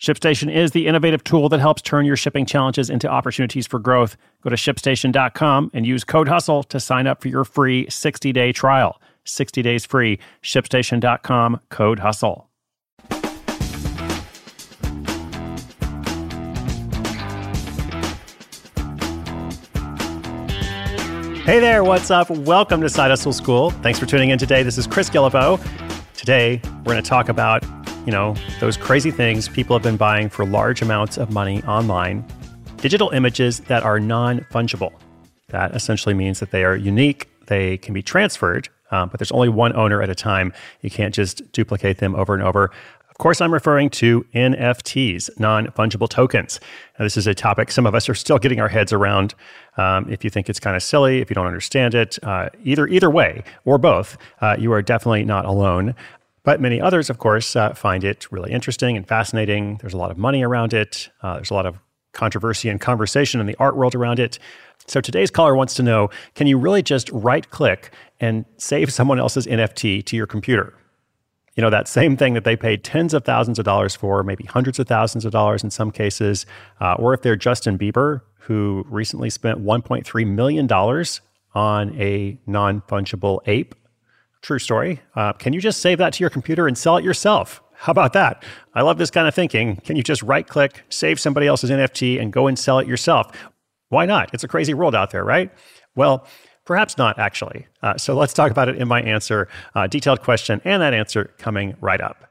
ShipStation is the innovative tool that helps turn your shipping challenges into opportunities for growth. Go to shipstation.com and use code HUSTLE to sign up for your free 60 day trial. 60 days free. ShipStation.com, code HUSTLE. Hey there, what's up? Welcome to Side Hustle School. Thanks for tuning in today. This is Chris Guillebeau. Today, we're going to talk about you know, those crazy things people have been buying for large amounts of money online. Digital images that are non fungible. That essentially means that they are unique, they can be transferred, um, but there's only one owner at a time. You can't just duplicate them over and over. Of course, I'm referring to NFTs, non fungible tokens. Now, this is a topic some of us are still getting our heads around. Um, if you think it's kind of silly, if you don't understand it, uh, either either way or both, uh, you are definitely not alone. But many others, of course, uh, find it really interesting and fascinating. There's a lot of money around it. Uh, there's a lot of controversy and conversation in the art world around it. So today's caller wants to know can you really just right click and save someone else's NFT to your computer? You know, that same thing that they paid tens of thousands of dollars for, maybe hundreds of thousands of dollars in some cases. Uh, or if they're Justin Bieber, who recently spent $1.3 million on a non fungible ape True story. Uh, can you just save that to your computer and sell it yourself? How about that? I love this kind of thinking. Can you just right click, save somebody else's NFT, and go and sell it yourself? Why not? It's a crazy world out there, right? Well, perhaps not actually. Uh, so let's talk about it in my answer. Uh, detailed question and that answer coming right up.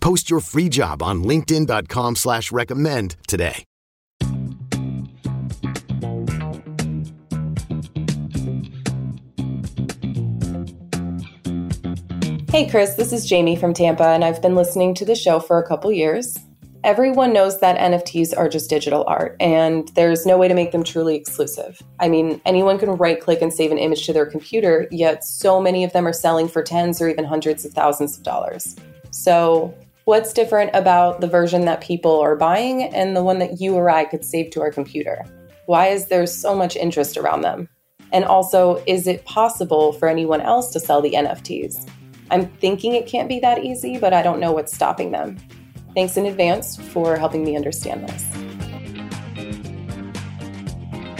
Post your free job on LinkedIn.com slash recommend today. Hey Chris, this is Jamie from Tampa, and I've been listening to the show for a couple years. Everyone knows that NFTs are just digital art, and there's no way to make them truly exclusive. I mean, anyone can right click and save an image to their computer, yet so many of them are selling for tens or even hundreds of thousands of dollars. So, What's different about the version that people are buying and the one that you or I could save to our computer? Why is there so much interest around them? And also, is it possible for anyone else to sell the NFTs? I'm thinking it can't be that easy, but I don't know what's stopping them. Thanks in advance for helping me understand this.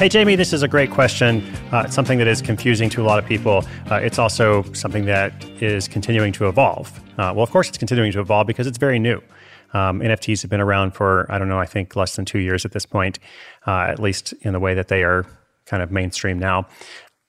Hey, Jamie, this is a great question. Uh, it's something that is confusing to a lot of people. Uh, it's also something that is continuing to evolve. Uh, well, of course, it's continuing to evolve because it's very new. Um, NFTs have been around for, I don't know, I think less than two years at this point, uh, at least in the way that they are kind of mainstream now.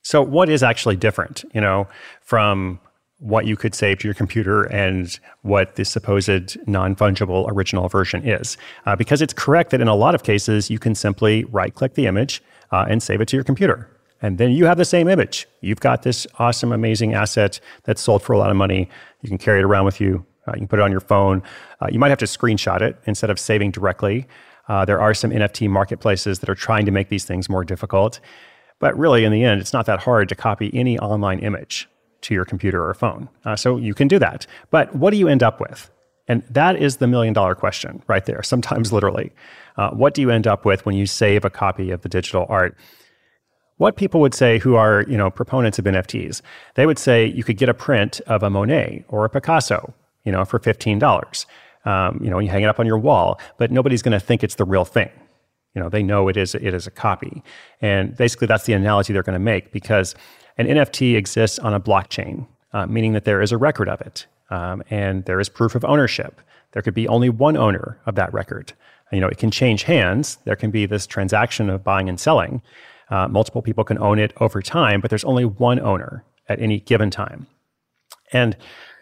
So, what is actually different, you know, from what you could save to your computer and what the supposed non fungible original version is? Uh, because it's correct that in a lot of cases, you can simply right click the image uh, and save it to your computer. And then you have the same image. You've got this awesome, amazing asset that's sold for a lot of money. You can carry it around with you. Uh, you can put it on your phone. Uh, you might have to screenshot it instead of saving directly. Uh, there are some NFT marketplaces that are trying to make these things more difficult. But really, in the end, it's not that hard to copy any online image to your computer or phone. Uh, so you can do that. But what do you end up with? And that is the million dollar question right there, sometimes literally. Uh, what do you end up with when you save a copy of the digital art? what people would say who are, you know, proponents of NFTs. They would say you could get a print of a Monet or a Picasso, you know, for $15. Um, you know, you hang it up on your wall, but nobody's going to think it's the real thing. You know, they know it is it is a copy. And basically that's the analogy they're going to make because an NFT exists on a blockchain, uh, meaning that there is a record of it. Um, and there is proof of ownership. There could be only one owner of that record. You know, it can change hands. There can be this transaction of buying and selling, uh, multiple people can own it over time, but there's only one owner at any given time. And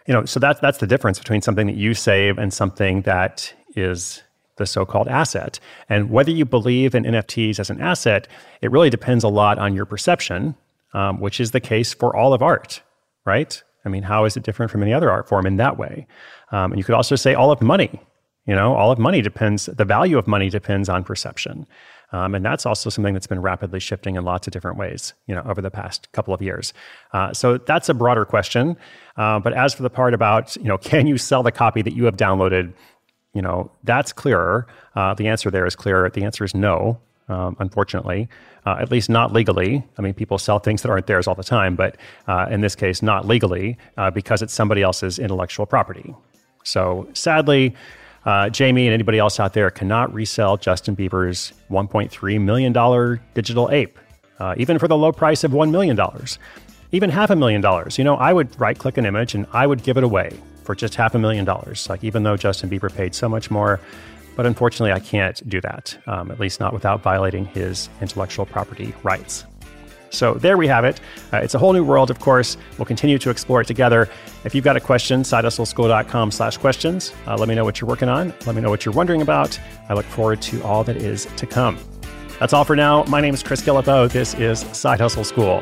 you know, so that's that's the difference between something that you save and something that is the so-called asset. And whether you believe in NFTs as an asset, it really depends a lot on your perception, um, which is the case for all of art, right? I mean, how is it different from any other art form in that way? Um, and you could also say all of money. You know, all of money depends. The value of money depends on perception. Um, and that's also something that's been rapidly shifting in lots of different ways, you know, over the past couple of years. Uh, so that's a broader question. Uh, but as for the part about, you know, can you sell the copy that you have downloaded? You know, that's clearer. Uh, the answer there is clearer. The answer is no, um, unfortunately, uh, at least not legally. I mean, people sell things that aren't theirs all the time, but uh, in this case, not legally uh, because it's somebody else's intellectual property. So sadly, uh, Jamie and anybody else out there cannot resell Justin Bieber's $1.3 million digital ape, uh, even for the low price of $1 million, even half a million dollars. You know, I would right click an image and I would give it away for just half a million dollars. Like, even though Justin Bieber paid so much more, but unfortunately, I can't do that, um, at least not without violating his intellectual property rights. So there we have it. Uh, it's a whole new world, of course. We'll continue to explore it together. If you've got a question, sidehustleschool.com slash questions. Uh, let me know what you're working on. Let me know what you're wondering about. I look forward to all that is to come. That's all for now. My name is Chris Guillebeau. This is Side Hustle School.